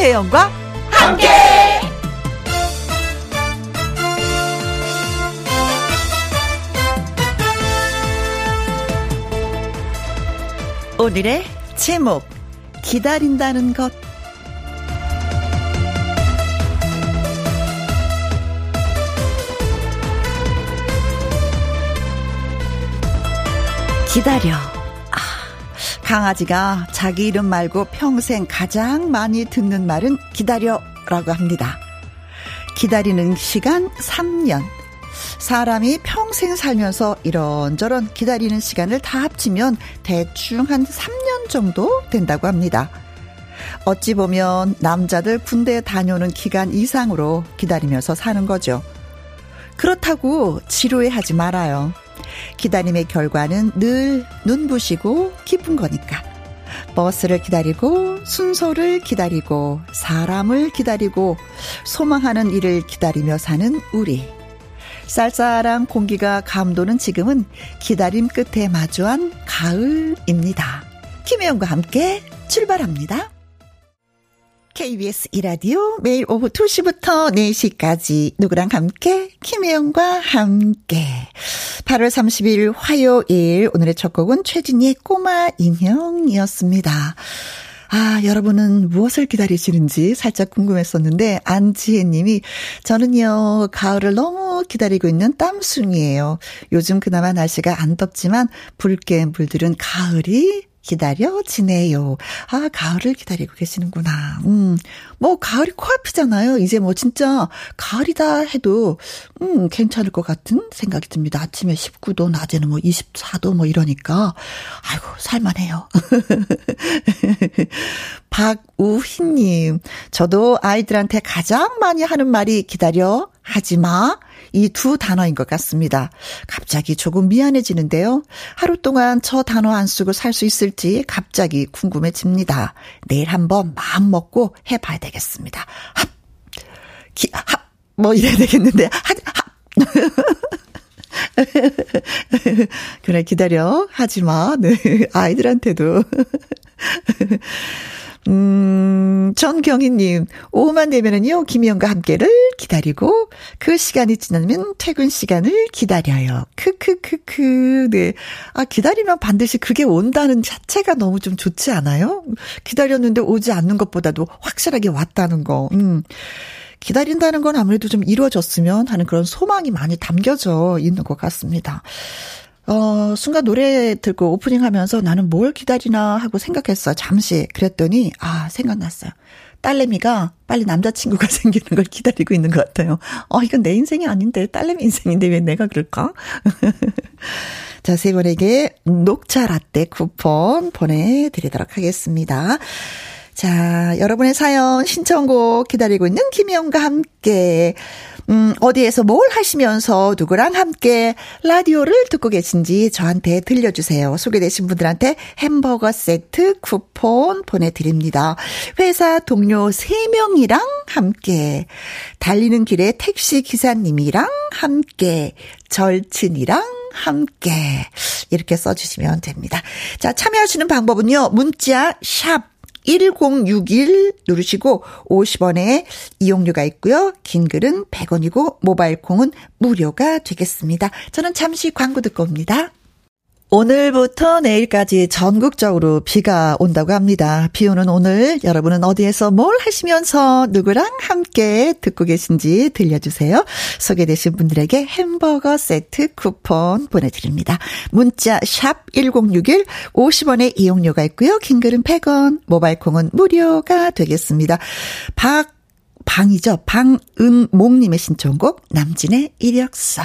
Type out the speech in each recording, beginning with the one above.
김혜영과 함께. 오늘의 제목 기다린다는 것 기다려. 아, 강아지가 자기 이름 말고 평생 가장 많이 듣는 말은 기다려라고 합니다. 기다리는 시간 3년. 사람이 평생 살면서 이런저런 기다리는 시간을 다 합치면 대충 한 3년 정도 된다고 합니다. 어찌 보면 남자들 군대 다녀오는 기간 이상으로 기다리면서 사는 거죠. 그렇다고 지루해 하지 말아요. 기다림의 결과는 늘 눈부시고 기쁜 거니까. 버스를 기다리고, 순서를 기다리고, 사람을 기다리고, 소망하는 일을 기다리며 사는 우리. 쌀쌀한 공기가 감도는 지금은 기다림 끝에 마주한 가을입니다. 김혜영과 함께 출발합니다. KBS 이라디오 매일 오후 2시부터 4시까지 누구랑 함께 김혜영과 함께 8월 30일 화요일 오늘의 첫 곡은 최진희의 꼬마 인형이었습니다. 아, 여러분은 무엇을 기다리시는지 살짝 궁금했었는데, 안지혜 님이, 저는요, 가을을 너무 기다리고 있는 땀순이에요. 요즘 그나마 날씨가 안 덥지만, 붉게 물들은 가을이 기다려지네요. 아, 가을을 기다리고 계시는구나. 음, 뭐, 가을이 코앞이잖아요. 이제 뭐, 진짜, 가을이다 해도, 음, 괜찮을 것 같은 생각이 듭니다. 아침에 19도, 낮에는 뭐, 24도 뭐, 이러니까. 아이고, 살만해요. 박우희님, 저도 아이들한테 가장 많이 하는 말이 기다려, 하지 마. 이 두 단어인 것 같습니다. 갑자기 조금 미안해지는데요. 하루 동안 저 단어 안 쓰고 살 수 있을지 갑자기 궁금해집니다. 내일 한번 마음 먹고 해봐야 되겠습니다. 합, 기, 합, 뭐 이래야 되겠는데, 하, 합. 그래, 기다려. 하지 마. 네. 아이들한테도. 음, 전경희님, 오후만 되면은요, 김희영과 함께를 기다리고, 그 시간이 지나면 퇴근 시간을 기다려요. 크크크크, 네. 아, 기다리면 반드시 그게 온다는 자체가 너무 좀 좋지 않아요? 기다렸는데 오지 않는 것보다도 확실하게 왔다는 거, 음. 기다린다는 건 아무래도 좀 이루어졌으면 하는 그런 소망이 많이 담겨져 있는 것 같습니다. 어, 순간 노래 듣고 오프닝 하면서 나는 뭘 기다리나 하고 생각했어. 잠시. 그랬더니, 아, 생각났어요. 딸내미가 빨리 남자친구가 생기는 걸 기다리고 있는 것 같아요. 어, 이건 내 인생이 아닌데, 딸내미 인생인데 왜 내가 그럴까? 자, 세 분에게 녹차 라떼 쿠폰 보내드리도록 하겠습니다. 자, 여러분의 사연 신청곡 기다리고 있는 김희영과 함께 음, 어디에서 뭘 하시면서 누구랑 함께 라디오를 듣고 계신지 저한테 들려주세요. 소개되신 분들한테 햄버거 세트 쿠폰 보내드립니다. 회사 동료 3명이랑 함께, 달리는 길에 택시 기사님이랑 함께, 절친이랑 함께 이렇게 써주시면 됩니다. 자, 참여하시는 방법은요. 문자 샵 1061 누르시고 50원의 이용료가 있고요. 긴 글은 100원이고 모바일 콩은 무료가 되겠습니다. 저는 잠시 광고 듣고 옵니다. 오늘부터 내일까지 전국적으로 비가 온다고 합니다. 비 오는 오늘 여러분은 어디에서 뭘 하시면서 누구랑 함께 듣고 계신지 들려주세요. 소개되신 분들에게 햄버거 세트 쿠폰 보내드립니다. 문자 샵 1061, 50원의 이용료가 있고요. 킹글은 100원, 모바일 콩은 무료가 되겠습니다. 박, 방이죠. 방은몽님의 신청곡 남진의 이력서.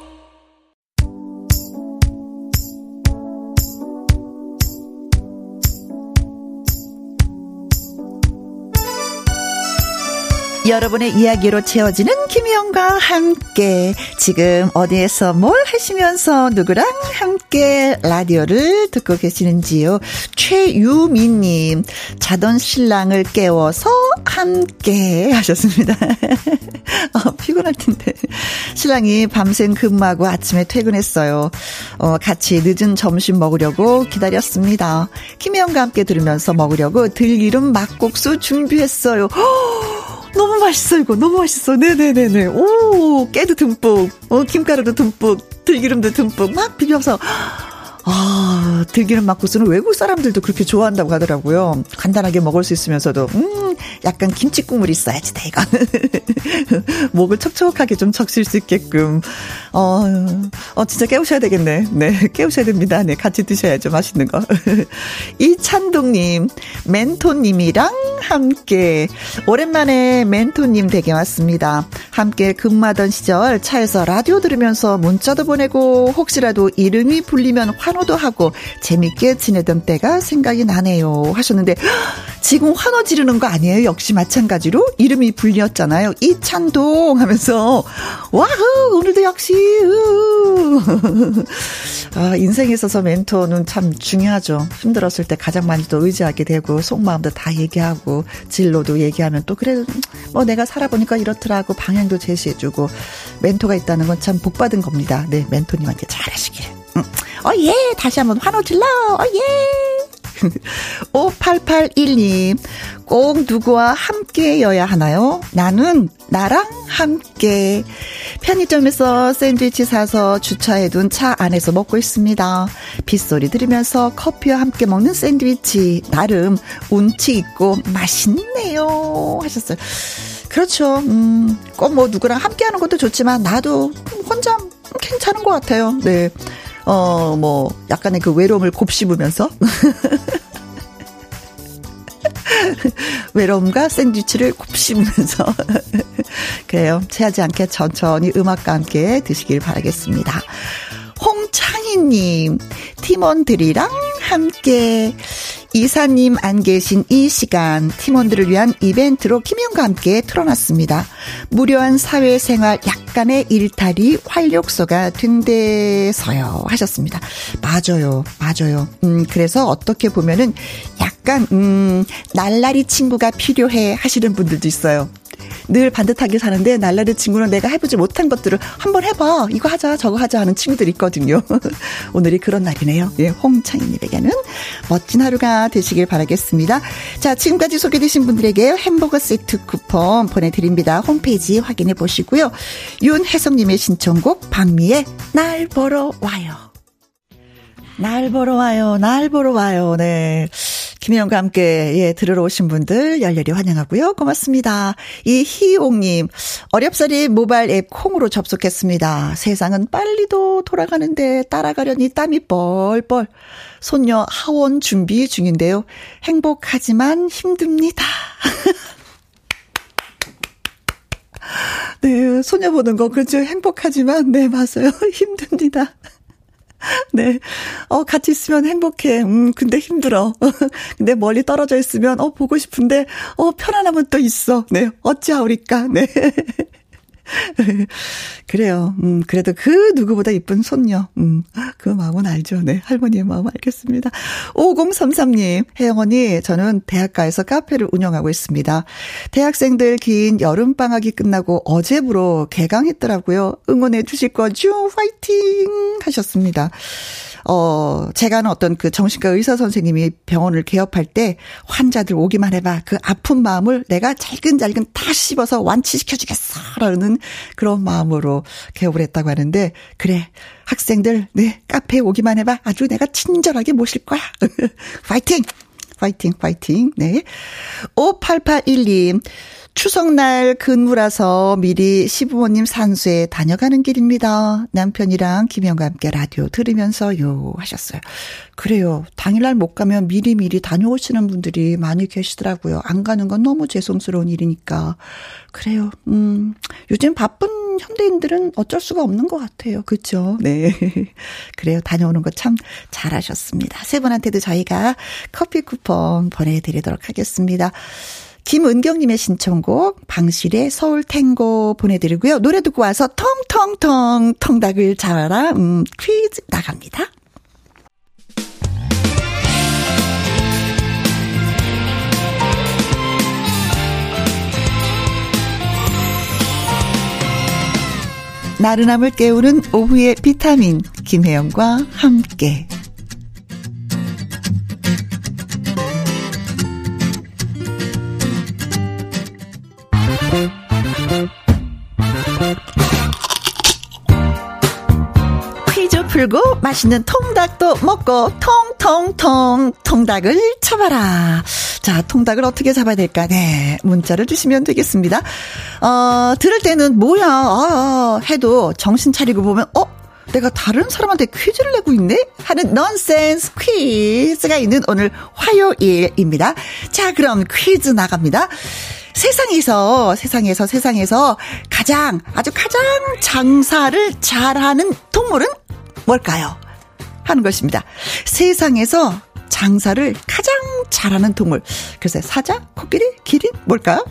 여러분의 이야기로 채워지는 김희영과 함께 지금 어디에서 뭘 하시면서 누구랑 함께 라디오를 듣고 계시는지요. 최유미님 자던 신랑을 깨워서 함께 하셨습니다. 어, 피곤할 텐데 신랑이 밤샘 근무하고 아침에 퇴근했어요. 어, 같이 늦은 점심 먹으려고 기다렸습니다. 김희영과 함께 들으면서 먹으려고 들기름 막국수 준비했어요. 허! 너무 맛있어, 이거. 너무 맛있어. 네네네네. 오, 깨도 듬뿍, 어, 김가루도 듬뿍, 들기름도 듬뿍, 막 비벼서. 아, 들기름 막국수는 외국 사람들도 그렇게 좋아한다고 하더라고요. 간단하게 먹을 수 있으면서도, 음, 약간 김치 국물 있어야지, 돼, 이거는. 목을 촉촉하게 좀 적실 수 있게끔. 어, 어, 진짜 깨우셔야 되겠네. 네, 깨우셔야 됩니다. 네, 같이 드셔야죠. 맛있는 거. 이찬동님, 멘토님이랑 함께. 오랜만에 멘토님 댁에 왔습니다. 함께 근무하던 시절 차에서 라디오 들으면서 문자도 보내고, 혹시라도 이름이 불리면 화 환호도 하고 재밌게 지내던 때가 생각이 나네요. 하셨는데 지금 환호 지르는 거 아니에요? 역시 마찬가지로 이름이 불렸잖아요. 이찬동 하면서 wow 오늘도 역시 아, 인생에 있어서 멘토는 참 중요하죠. 힘들었을 때 가장 많이 또 의지하게 되고 속마음도 다 얘기하고 진로도 얘기하면 또 그래 뭐 내가 살아보니까 이렇더라고 방향도 제시해주고 멘토가 있다는 건 참 복받은 겁니다. 네 멘토님한테 잘하시길. 응. 어, 예. 다시 한번 환호 질러. 어, 예. 5881님, 꼭 누구와 함께여야 하나요? 나는 나랑 함께. 편의점에서 샌드위치 사서 주차해둔 차 안에서 먹고 있습니다. 빗소리 들으면서 커피와 함께 먹는 샌드위치. 나름 운치 있고 맛있네요. 하셨어요. 그렇죠. 음, 꼭 뭐 누구랑 함께 하는 것도 좋지만, 나도 혼자 괜찮은 것 같아요. 네. 어, 뭐, 약간의 그 외로움을 곱씹으면서. 외로움과 샌드위치를 곱씹으면서. 그래요. 체하지 않게 천천히 음악과 함께 드시길 바라겠습니다. 홍창희님, 팀원들이랑 함께 이사님 안 계신 이 시간 팀원들을 위한 이벤트로 김영과 함께 틀어놨습니다. 무료한 사회생활 약간의 일탈이 활력소가 된대서요 하셨습니다. 맞아요. 맞아요. 음, 그래서 어떻게 보면은 약간, 음, 날라리 친구가 필요해 하시는 분들도 있어요. 늘 반듯하게 사는데 날라리 친구는 내가 해보지 못한 것들을 한번 해봐. 이거 하자, 저거 하자 하는 친구들이 있거든요. 오늘이 그런 날이네요. 예, 홍창희님에게는 멋진 하루가 되시길 바라겠습니다. 자, 지금까지 소개되신 분들에게 햄버거 세트 쿠폰 보내드립니다. 홈페이지 확인해 보시고요. 윤혜성님의 신청곡 박미의 날 보러 와요. 날 보러 와요. 날 보러 와요. 네. 김혜영과 함께, 예, 들으러 오신 분들 열렬히 환영하고요. 고맙습니다. 이희옥님, 어렵사리 모바일 앱 콩으로 접속했습니다. 세상은 빨리도 돌아가는데 따라가려니 땀이 뻘뻘. 손녀 하원 준비 중인데요. 행복하지만 힘듭니다. 네, 소녀 보는 거, 그렇죠. 행복하지만, 네, 맞아요. 힘듭니다. 네. 어, 같이 있으면 행복해. 음, 근데 힘들어. 근데 멀리 떨어져 있으면, 어, 보고 싶은데, 어, 편안함은 또 있어. 네. 어찌하오리까. 네. 그래요. 음, 그래도 그 누구보다 이쁜 손녀. 음, 그 마음은 알죠. 네. 할머니의 마음 알겠습니다. 5033님, 혜영 언니, 저는 대학가에서 카페를 운영하고 있습니다. 대학생들 긴 여름방학이 끝나고 어제부로 개강했더라고요. 응원해 주실 거죠? 화이팅! 하셨습니다. 어, 제가 하는 어떤 그 정신과 의사 선생님이 병원을 개업할 때 환자들 오기만 해봐. 그 아픈 마음을 내가 잘근잘근 다 씹어서 완치시켜주겠어. 라는 그런 마음으로 개업을 했다고 하는데, 그래. 학생들, 네, 카페에 오기만 해봐. 아주 내가 친절하게 모실 거야. 파이팅! 파이팅, 파이팅. 네. 5881님. 추석날 근무라서 미리 시부모님 산수에 다녀가는 길입니다. 남편이랑 김영과 함께 라디오 들으면서요 하셨어요. 그래요. 당일날 못 가면 미리미리 다녀오시는 분들이 많이 계시더라고요. 안 가는 건 너무 죄송스러운 일이니까. 그래요. 음, 요즘 바쁜 현대인들은 어쩔 수가 없는 것 같아요. 그렇죠? 네. 그래요. 다녀오는 거 참 잘하셨습니다. 세 분한테도 저희가 커피 쿠폰 보내드리도록 하겠습니다. 김은경님의 신청곡 방실의 서울 탱고 보내드리고요. 노래 듣고 와서 텅텅텅 텅닭을 잡아라 음, 퀴즈 나갑니다. 나른함을 깨우는 오후의 비타민 김혜영과 함께 풀고 맛있는 통닭도 먹고 통통통 통닭을 쳐봐라. 자, 통닭을 어떻게 잡아야 될까? 네, 문자를 주시면 되겠습니다. 어, 들을 때는 뭐야, 아, 해도 정신 차리고 보면, 어? 내가 다른 사람한테 퀴즈를 내고 있네? 하는 넌센스 퀴즈가 있는 오늘 화요일입니다. 자, 그럼 퀴즈 나갑니다. 세상에서, 세상에서, 세상에서 가장, 아주 가장 장사를 잘하는 동물은 뭘까요? 하는 것입니다. 세상에서 장사를 가장 잘하는 동물. 글쎄, 사자? 코끼리? 기린? 뭘까요?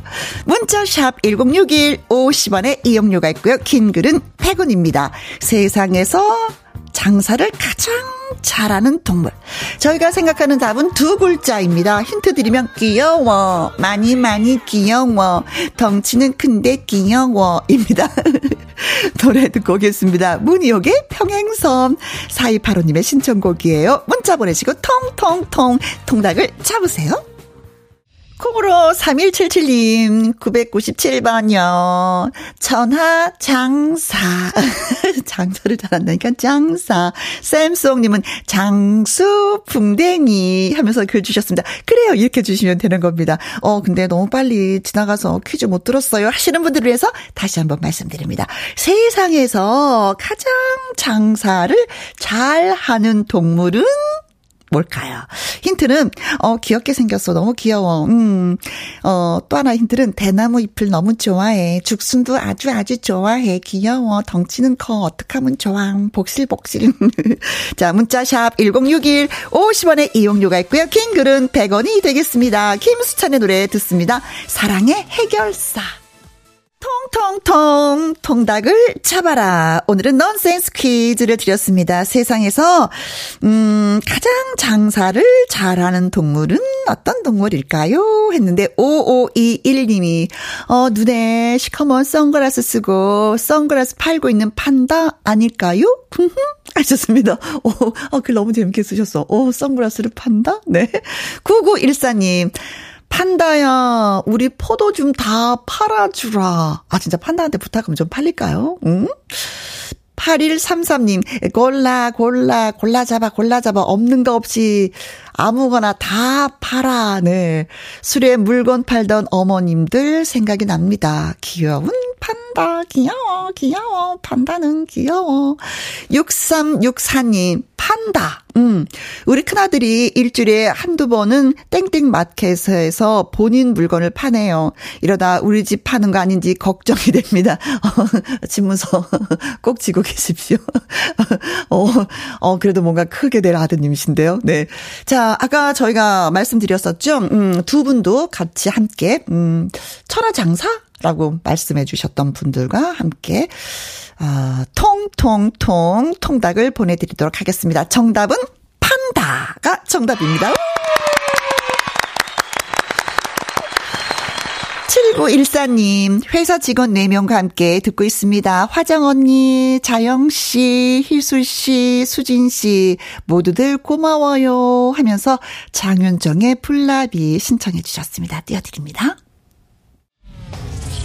문자샵 1061 50원에 이용료가 있고요. 긴 글은 100원입니다. 세상에서 장사를 가장 잘하는 동물. 저희가 생각하는 답은 두 글자입니다. 힌트 드리면 귀여워. 많이 많이 귀여워. 덩치는 큰데 귀여워입니다. 노래 듣고 오겠습니다. 문희옥의 평행섬 4285님의 신청곡이에요. 문자 보내시고 통통통 통닭을 잡으세요. 콩으로 3177님, 997번요. 전하, 장사. 장사를 잘한다니까, 장사. 샘송님은 장수, 붕댕이 하면서 글 주셨습니다. 그래요. 이렇게 주시면 되는 겁니다. 어, 근데 너무 빨리 지나가서 퀴즈 못 들었어요. 하시는 분들을 위해서 다시 한번 말씀드립니다. 세상에서 가장 장사를 잘 하는 동물은 뭘까요? 힌트는 어 귀엽게 생겼어. 너무 귀여워. 음. 어, 또 하나 힌트는 대나무 잎을 너무 좋아해. 죽순도 아주 아주 좋아해. 귀여워. 덩치는 커. 어떡하면 좋아. 복실복실. 자, 문자샵 1061 50원의 이용료가 있고요. 긴 글은 100원이 되겠습니다. 김수찬의 노래 듣습니다. 사랑의 해결사. 통통통 통닭을 잡아라. 오늘은 넌센스 퀴즈를 드렸습니다. 세상에서 음 가장 장사를 잘하는 동물은 어떤 동물일까요? 했는데 5521님이 어 눈에 시커먼 선글라스 쓰고 선글라스 팔고 있는 판다 아닐까요? 하셨습니다. 오, 어, 글 너무 재밌게 쓰셨어. 오, 선글라스를 판다? 네. 9914님. 판다야, 우리 포도 좀 다 팔아주라. 아, 진짜 판다한테 부탁하면 좀 팔릴까요? 응? 8133님, 골라, 골라, 골라 잡아, 골라 잡아. 없는 거 없이 아무거나 다 팔아. 네. 술에 물건 팔던 어머님들 생각이 납니다. 귀여운 판다, 귀여워, 귀여워, 판다는 귀여워. 6364님, 판다. 음, 우리 큰아들이 일주일에 한두 번은 땡땡 마켓에서 본인 물건을 파네요. 이러다 우리 집 파는 거 아닌지 걱정이 됩니다. 집문서 꼭 지고 계십시오. 어, 어, 그래도 뭔가 크게 될 아드님이신데요. 네. 자, 아까 저희가 말씀드렸었죠. 음, 두 분도 같이 함께, 음, 천하장사? 라고 말씀해 주셨던 분들과 함께, 아, 통통통 통닭을 보내드리도록 하겠습니다. 정답은 판다가 정답입니다. 7914님, 회사 직원 4명과 함께 듣고 있습니다. 화정 언니, 자영 씨, 희수 씨, 수진 씨, 모두들 고마워요 하면서 장윤정의 풀라비 신청해 주셨습니다. 띄워드립니다.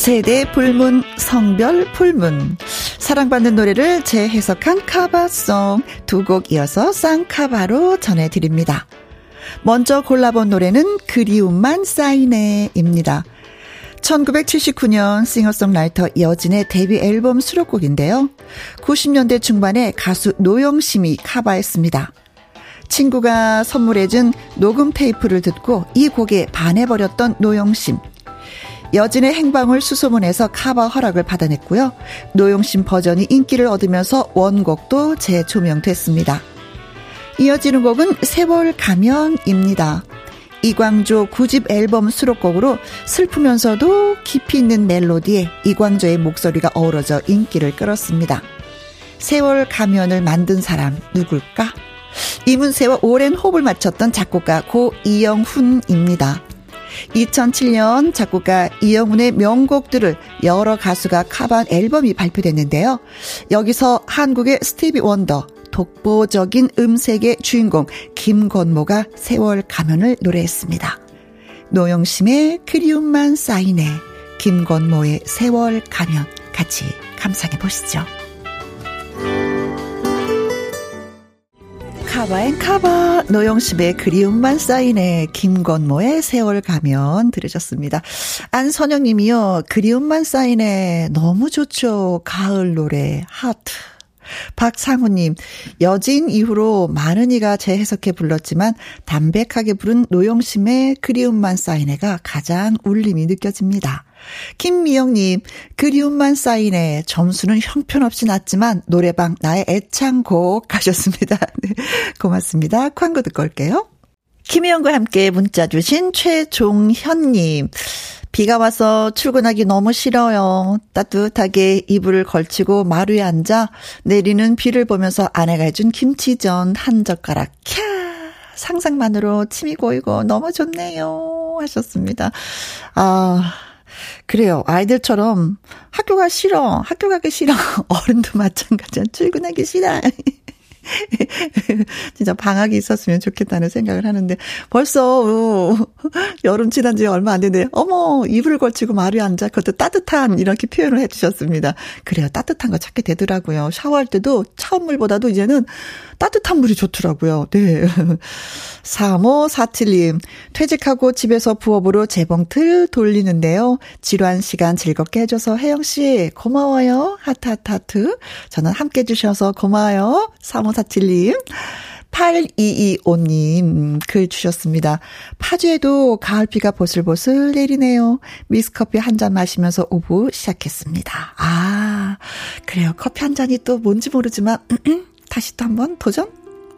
세대 불문, 성별 불문. 사랑받는 노래를 재해석한 카바송 두 곡 이어서 쌍카바로 전해드립니다. 먼저 골라본 노래는 그리움만 쌓이네입니다. 1979년 싱어송라이터 여진의 데뷔 앨범 수록곡인데요. 90년대 중반에 가수 노영심이 카바했습니다. 친구가 선물해준 녹음 테이프를 듣고 이 곡에 반해버렸던 노영심. 여진의 행방을 수소문해서 카바 허락을 받아냈고요. 노영심 버전이 인기를 얻으면서 원곡도 재조명됐습니다. 이어지는 곡은 세월 가면입니다. 이광조 9집 앨범 수록곡으로 슬프면서도 깊이 있는 멜로디에 이광조의 목소리가 어우러져 인기를 끌었습니다. 세월 가면을 만든 사람 누굴까? 이문세와 오랜 호흡을 맞췄던 작곡가 고 이영훈입니다. 2007년 작곡가 이영훈의 명곡들을 여러 가수가 카반 앨범이 발표됐는데요. 여기서 한국의 스티비 원더, 독보적인 음색의 주인공 김건모가 세월 가면을 노래했습니다. 노영심의 그리움만 쌓이네, 김건모의 세월 가면 같이 감상해 보시죠. 카바앤 카바. 노영심의 그리움만 쌓이네. 김건모의 세월 가면 들으셨습니다. 안선영 님이요. 그리움만 쌓이네. 너무 좋죠. 가을 노래 하트. 박상우님, 여진 이후로 많은 이가 재해석해 불렀지만 담백하게 부른 노영심의 그리움만 쌓이네가 가장 울림이 느껴집니다. 김미영님, 그리움만 쌓이네. 점수는 형편없이 낮지만 노래방 나의 애창곡 가셨습니다. 네, 고맙습니다. 광고 듣고 올게요. 김희영과 함께 문자 주신 최종현님. 비가 와서 출근하기 너무 싫어요. 따뜻하게 이불을 걸치고 마루에 앉아 내리는 비를 보면서 아내가 해준 김치전 한 젓가락 캬 상상만으로 침이 고이고 너무 좋네요 하셨습니다. 아 그래요. 아이들처럼 학교가 싫어. 학교 가기 싫어. 어른도 마찬가지야. 출근하기 싫어. 진짜 방학이 있었으면 좋겠다는 생각을 하는데 벌써 어, 여름 지난 지 얼마 안 됐는데 어머 이불을 걸치고 마루에 앉아 그것도 따뜻한 이렇게 표현을 해주셨습니다. 그래요 따뜻한 거 찾게 되더라고요. 샤워할 때도 차운 물보다도 이제는 따뜻한 물이 좋더라고요. 네. 3547님, 퇴직하고 집에서 부업으로 재봉틀 돌리는데요. 지루한 시간 즐겁게 해줘서 혜영씨, 고마워요. 하트, 하트, 하트. 저는 함께 해주셔서 고마워요. 3547님. 8225님 글 주셨습니다. 파주에도 가을비가 보슬보슬 내리네요. 미스커피 한 잔 마시면서 오후 시작했습니다. 아, 그래요. 커피 한 잔이 또 뭔지 모르지만, 음, 음. 다시 또 한번 도전?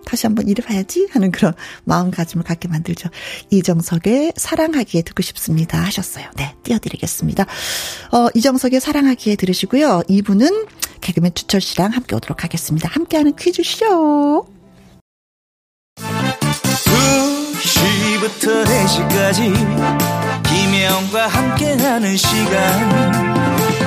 다시 한번 일해봐야지 하는 그런 마음가짐을 갖게 만들죠. 이정석의 사랑하기에 듣고 싶습니다 하셨어요. 네, 띄워드리겠습니다. 어, 이정석의 사랑하기에 들으시고요. 이분은 개그맨 주철 씨랑 함께 오도록 하겠습니다. 함께하는 퀴즈쇼. 2시부터 4시까지 김혜영과 함께하는 시간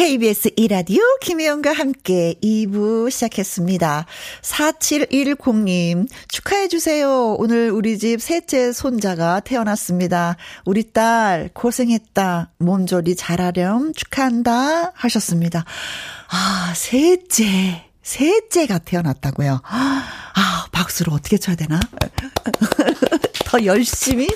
KBS 이라디오 김혜영과 함께 2부 시작했습니다. 4710님 축하해주세요. 오늘 우리 집 셋째 손자가 태어났습니다. 우리 딸 고생했다. 몸조리 잘하렴 축하한다 하셨습니다. 아 셋째 셋째가 태어났다고요. 아 박수를 어떻게 쳐야 되나? 더 열심히,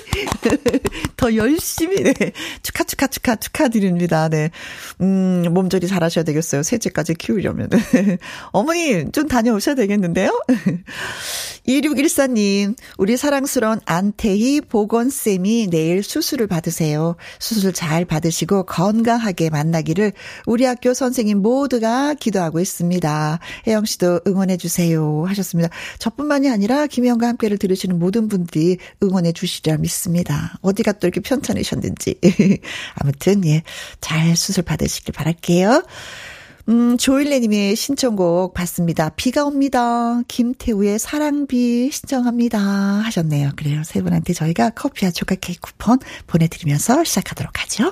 더 열심히, 네. 축하, 축하, 축하, 축하드립니다. 네. 음, 몸조리 잘 하셔야 되겠어요. 셋째까지 키우려면. 어머니, 좀 다녀오셔야 되겠는데요? 2614님, 우리 사랑스러운 안태희 보건쌤이 내일 수술을 받으세요. 수술 잘 받으시고 건강하게 만나기를 우리 학교 선생님 모두가 기도하고 있습니다. 혜영 씨도 응원해주세요. 하셨습니다. 저뿐만이 아니라 김혜영과 함께를 들으시는 모든 분들이 응원해 주시리라 믿습니다. 어디가 또 이렇게 편찮으셨는지. 아무튼, 예, 잘 수술 받으시길 바랄게요. 음, 조일레님의 신청곡 받습니다. 비가 옵니다. 김태우의 사랑비 신청합니다. 하셨네요. 그래요. 세 분한테 저희가 커피와 초콜릿 케이크 쿠폰 보내드리면서 시작하도록 하죠.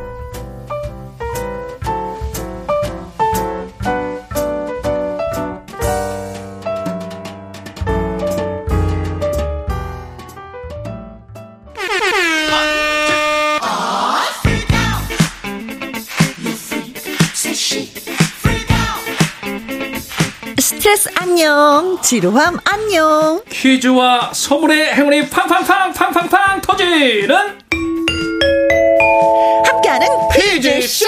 안녕. 지루함 안녕. 퀴즈와 선물의 행운이 팡팡팡 팡팡팡 터지는 함께하는 퀴즈쇼.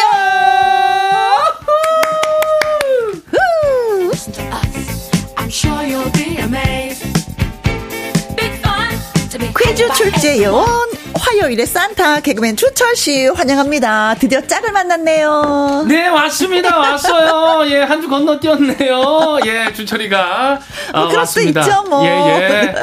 퀴즈 출제 요원 화요일에 산타 개그맨 주철 씨 환영합니다. 드디어 짝을 만났네요. 네 왔습니다 왔어요 예 한 주 건너뛰었네요 예 준철이가 아, 뭐 그럴 왔습니다 수 있죠, 뭐. 예 예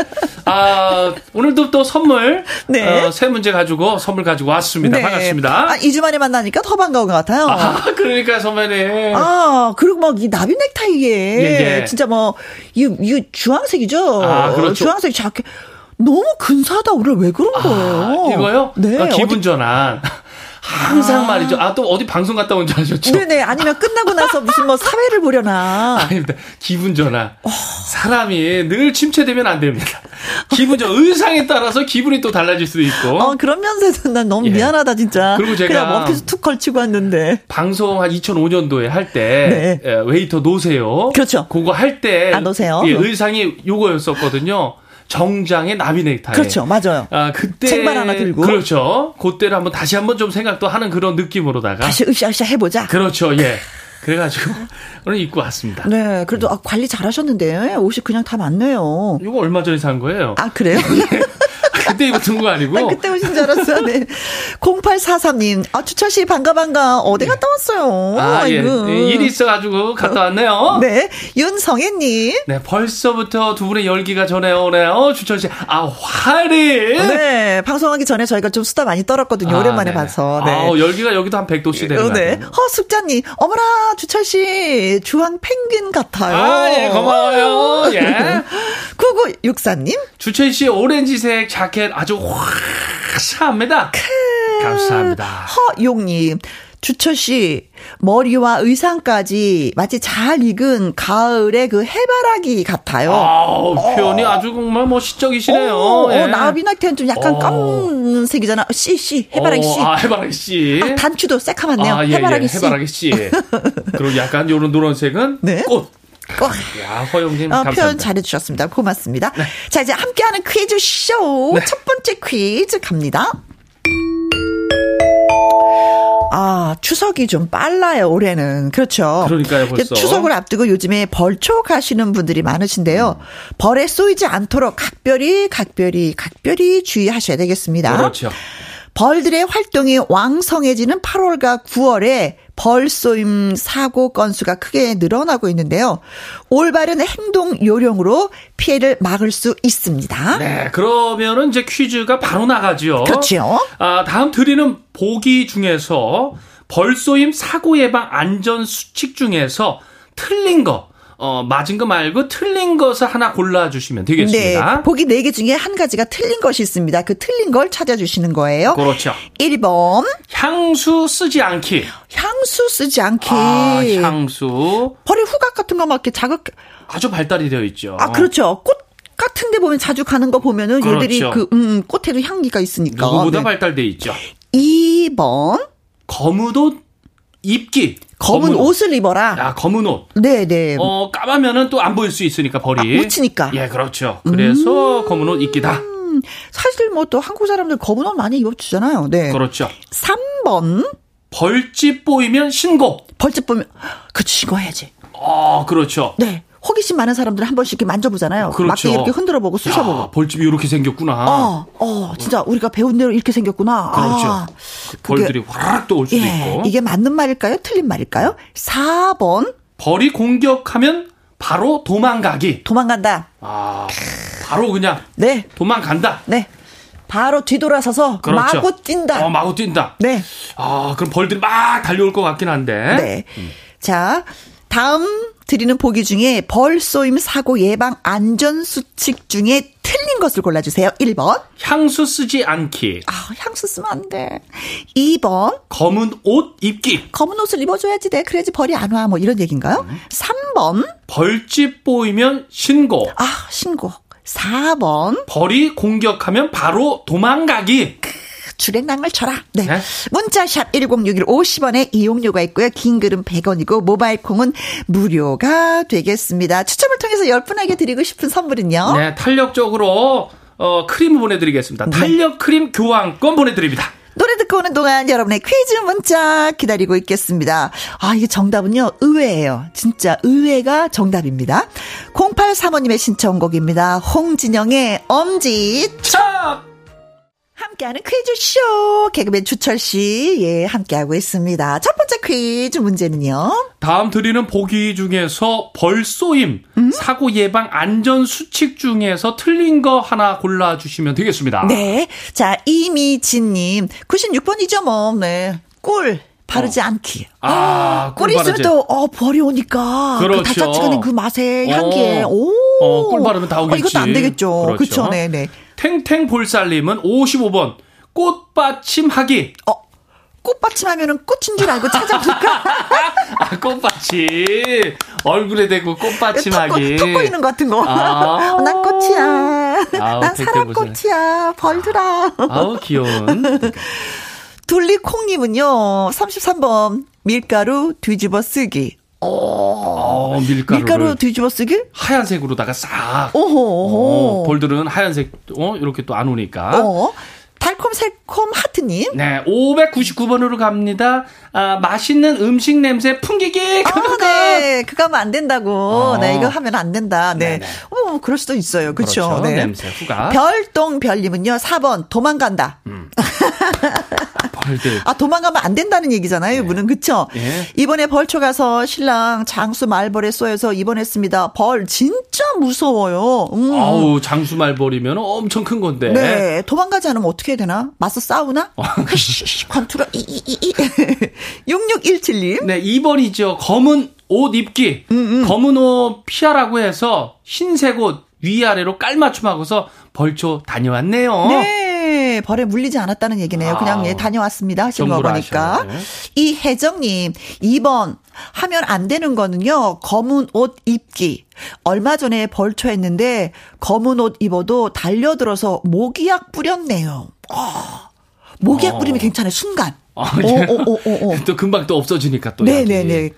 아 오늘도 또 선물 네. 어, 세 문제 가지고 선물 가지고 왔습니다 반갑습니다 아, 2주 만에 만나니까 더 반가운 것 같아요. 아, 그러니까 선배님 아, 그리고 막 이 나비 넥타이에 예, 예. 진짜 뭐 이 이 주황색이죠. 아, 그렇죠. 주황색 자켓 너무 근사하다. 오늘 왜 그런 거예요? 아, 이거요? 네. 아, 기분 어디- 전환 항상 아. 말이죠 아 또 어디 방송 갔다 온 줄 아셨죠 네네. 아니면 끝나고 나서 무슨 뭐 사회를 보려나. 아닙니다. 기분 전환. 사람이 늘 침체되면 안 됩니다. 기분 전 의상에 따라서 기분이 또 달라질 수도 있고. 어, 그런 면에서 난 너무 예. 미안하다, 진짜. 그리고 제가- 그냥 원피스 툭 걸치고 왔는데. 방송 한 2005년도에 할 때 네. 웨이터 노세요. 그렇죠. 그거 할 때 아, 노세요? 예, 의상이 요거였었거든요. 정장에 나비 넥타이. 그렇죠. 맞아요. 아, 그때 책발 하나 들고. 그렇죠. 그때를 한번 다시 한번 좀 생각도 하는 그런 느낌으로다가 다시 으쌰으쌰 해보자. 그렇죠. 예. 그래가지고 오늘 입고 왔습니다. 네. 그래도 아, 관리 잘 하셨는데. 옷이 그냥 다 맞네요. 이거 얼마 전에 산 거예요. 아, 그래요? 그때 입었던 거 아니고. 난 그때 오신 줄 알았어요. 네. 0843님, 아, 주철 씨 반가 반가. 어디 갔다 왔어요? 아, 예. 아이고. 일이 있어가지고 갔다 왔네요. 네. 윤성애님. 네, 벌써부터 두 분의 열기가 전해오네요. 주철 씨. 아, 화를. 네. 방송하기 전에 저희가 좀 수다 많이 떨었거든요. 아, 오랜만에 네. 봐서. 네. 아, 열기가 여기도 한 100도씩 되는 어, 거 네. 같아요. 허숙자님, 어머나, 주철 씨, 주황 펭귄 같아요. 아, 예, 고마워요. 예. 9964님, 주철 씨 오렌지색 자켓 아주 화사합니다. 감사합니다. 허용님, 주철 씨, 머리와 의상까지 마치 잘 익은 가을의 그 해바라기 같아요. 아우, 표현이 아주 정말 뭐 시적이시네요. 어, 어, 예. 나비나한테는 좀 약간 어. 검은색이잖아. 씨, 씨, 해바라기 씨. 어, 아, 해바라기 씨. 아, 단추도 새카맣네요. 아, 예, 해바라기 예, 씨. 해바라기 씨. 그리고 약간 요런 노란색은 네. 꽃. 어, 야, 허영님 어. 네. 표현 잘해주셨습니다. 고맙습니다. 자, 이제 함께하는 퀴즈 쇼. 첫 번째 퀴즈 갑니다. 아, 아, 추석이 좀 빨라요, 올해는. 그렇죠. 그러니까요, 벌써. 추석을 앞두고 요즘에 벌초 가시는 분들이 많으신데요. 음. 벌에 쏘이지 않도록 각별히, 각별히, 각별히 주의하셔야 되겠습니다. 그렇죠. 벌들의 활동이 왕성해지는 8월과 9월에 벌쏘임 사고 건수가 크게 늘어나고 있는데요. 올바른 행동 요령으로 피해를 막을 수 있습니다. 네, 그러면은 이제 퀴즈가 바로 나가죠. 그렇죠. 아, 다음 드리는 보기 중에서 벌쏘임 사고 예방 안전 수칙 중에서 틀린 거, 어, 맞은 거 말고 틀린 것을 하나 골라주시면 되겠습니다. 네. 보기 4개 중에 한 가지가 틀린 것이 있습니다. 그 틀린 걸 찾아주시는 거예요. 그렇죠. 1번, 향수 쓰지 않기. 향수 쓰지 않기. 아, 향수. 벌의 후각 같은 거 막 이렇게 자극, 아주 발달이 되어 있죠. 아, 그렇죠. 꽃 같은 데 보면 자주 가는 거 보면은 그렇죠. 얘들이 그, 음, 꽃에도 향기가 있으니까. 누구보다 네. 발달돼 있죠. 2번, 검은 옷 입기. 검은 옷을 입어라. 아, 검은 옷. 네 네. 어, 까마면은 또 안 보일 수 있으니까 벌이. 아, 묻히니까. 예, 그렇죠. 그래서 검은 옷 입기다. 사실 뭐 또 한국 사람들 검은 옷 많이 입어주잖아요. 네. 그렇죠. 3번, 벌집 보이면 신고. 벌집 보면, 그치, 이거 해야지. 아, 그렇죠. 네. 호기심 많은 사람들은 한 번씩 이렇게 만져보잖아요. 그렇죠. 막대 이렇게 흔들어보고 야, 쑤셔보고. 벌집이 이렇게 생겼구나. 어, 어, 진짜 우리가 배운 대로 이렇게 생겼구나. 그렇죠. 아, 그 벌들이 화락 또올 수도 예, 있고. 이게 맞는 말일까요? 틀린 말일까요? 4번, 벌이 공격하면 바로 도망가기. 도망간다. 아, 바로 그냥 네, 도망간다. 네. 바로 뒤돌아서서 그렇죠. 마구 뛴다. 어, 마구 뛴다. 네, 아, 그럼 벌들이 막 달려올 것 같긴 한데. 네. 자, 다음 드리는 보기 중에 벌쏘임 사고 예방 안전 수칙 중에 틀린 것을 골라주세요. 1번. 향수 쓰지 않기. 아, 향수 쓰면 안 돼. 2번. 검은 옷 입기. 검은 옷을 입어줘야지 돼. 그래야지 벌이 안 와. 뭐 이런 얘기인가요? 3번. 벌집 보이면 신고. 아, 신고. 4번. 벌이 공격하면 바로 도망가기. 주랭랑을 쳐라. 네. 네. 문자샵 1061 50원에 이용료가 있고요. 긴 글은 100원이고 모바일 콩은 무료가 되겠습니다. 추첨을 통해서 10분에게 드리고 싶은 선물은요. 네, 탄력적으로 어, 크림 보내드리겠습니다. 네. 탄력 크림 교환권 보내드립니다. 노래 듣고 오는 동안 여러분의 퀴즈 문자 기다리고 있겠습니다. 아, 이게 정답은요, 의외예요. 진짜 의외가 정답입니다. 0835님의 신청곡입니다. 홍진영의 엄지. 참! 함께하는 퀴즈쇼. 개그맨 주철씨, 예, 함께하고 있습니다. 첫 번째 퀴즈 문제는요. 다음 드리는 보기 중에서 벌쏘임, 음? 사고 예방 안전 수칙 중에서 틀린 거 하나 골라주시면 되겠습니다. 네. 자, 이미진님. 96번이죠, 뭐. 네. 꿀. 바르지 않기. 아, 꿀 꿀이 있으면. 또, 어, 벌이 오니까. 그렇죠. 그 달짝지근한 그 맛에, 어. 향기에. 오. 어, 꿀 바르면 다 오겠지. 어, 이것도 안 되겠죠. 그렇죠. 그렇죠. 네네. 탱탱 볼살님은 55번, 꽃받침하기. 어, 꽃받침 하면은 꽃인 줄 알고 찾아볼까? 아, 꽃받침. 얼굴에 대고 꽃받침하기. 턱 보이는 것 같은 거. 아. 어, 난 꽃이야. 아우, 난 사람 꽃이야. 벌들아. 아우, 귀여운. 둘리콩님은요, 33번, 밀가루 뒤집어 쓰기. 어, 밀가루를 밀가루 뒤집어 쓰기? 하얀색으로다가 싹. 오호, 오호. 어, 볼들은 하얀색, 어, 이렇게 또 안 오니까. 어. 달콤 새 콤 하트님. 네, 599번으로 갑니다. 아, 맛있는 음식 냄새 풍기기. 아. 네. 그거 하면 안 된다고. 어. 네, 이거 하면 안 된다. 네. 네네. 어, 그럴 수도 있어요. 그쵸. 그렇죠. 네. 냄새 후가. 별똥 별님은요, 4번, 도망간다. 벌들. 아, 도망가면 안 된다는 얘기잖아요, 이분은. 그쵸? 예. 이번에 벌초 가서 신랑 장수 말벌에 쏘여서 입원했습니다. 벌 진짜 무서워요. 음. 아우, 장수 말벌이면 엄청 큰 건데. 네. 도망가지 않으면 어떻게 해야 되나? 맞서 싸우나? 어. 관투라, 이, 이, 이, 이. 6617님. 네, 2번이죠. 검은 옷 입기. 음, 검은 옷 피하라고 해서 흰색 옷 위아래로 깔맞춤하고서 벌초 다녀왔네요. 네, 벌에 물리지 않았다는 얘기네요. 그냥 예, 아우, 다녀왔습니다. 하신 거 보니까. 이혜정님, 2번. 하면 안 되는 거는요, 검은 옷 입기. 얼마 전에 벌초했는데, 검은 옷 입어도 달려들어서 모기약 뿌렸네요. 아, 모기약 어. 뿌리면 괜찮아요, 순간. 아, 오, 예. 오, 오, 오, 오. 또 금방 또 없어지니까 또. 네네네.